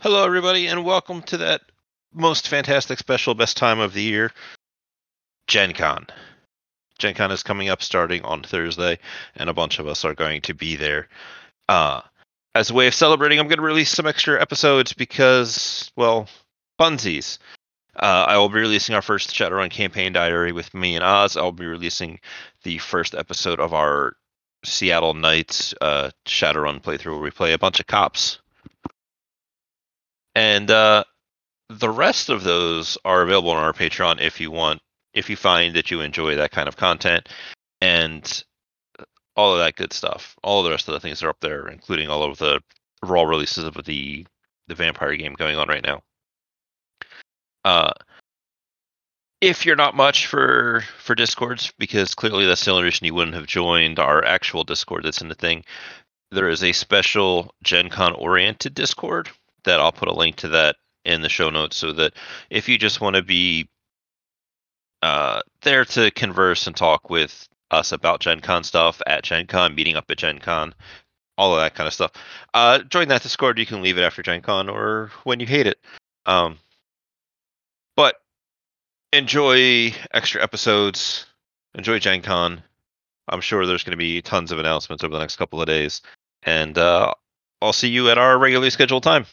Hello, everybody, and welcome to that most fantastic special best time of the year, Gen Con. Gen Con is coming up starting on Thursday, and a bunch of us are going to be there. Uh, as a way of celebrating, I'm going to release some extra episodes because, well, funsies. Uh, I will be releasing our first Shadowrun campaign diary with me and Oz. I'll be releasing the first episode of our Seattle Nights uh, Shadowrun playthrough where we play a bunch of cops and uh, the rest of those are available on our Patreon if you want, if you find that you enjoy that kind of content and all of that good stuff. All the rest of the things are up there, including all of the raw releases of the the vampire game going on right now. Uh, if you're not much for for discords, because clearly that's the only reason you wouldn't have joined our actual Discord that's in the thing, there is a special Gen Con oriented Discord that I'll put a link to that in the show notes so that if you just want to be uh, there to converse and talk with us about Gen Con stuff at Gen Con, meeting up at Gen Con, all of that kind of stuff, uh, join that Discord. You can leave it after Gen Con or when you hate it. Um, but enjoy extra episodes, enjoy Gen Con. I'm sure there's going to be tons of announcements over the next couple of days. And uh, I'll see you at our regularly scheduled time.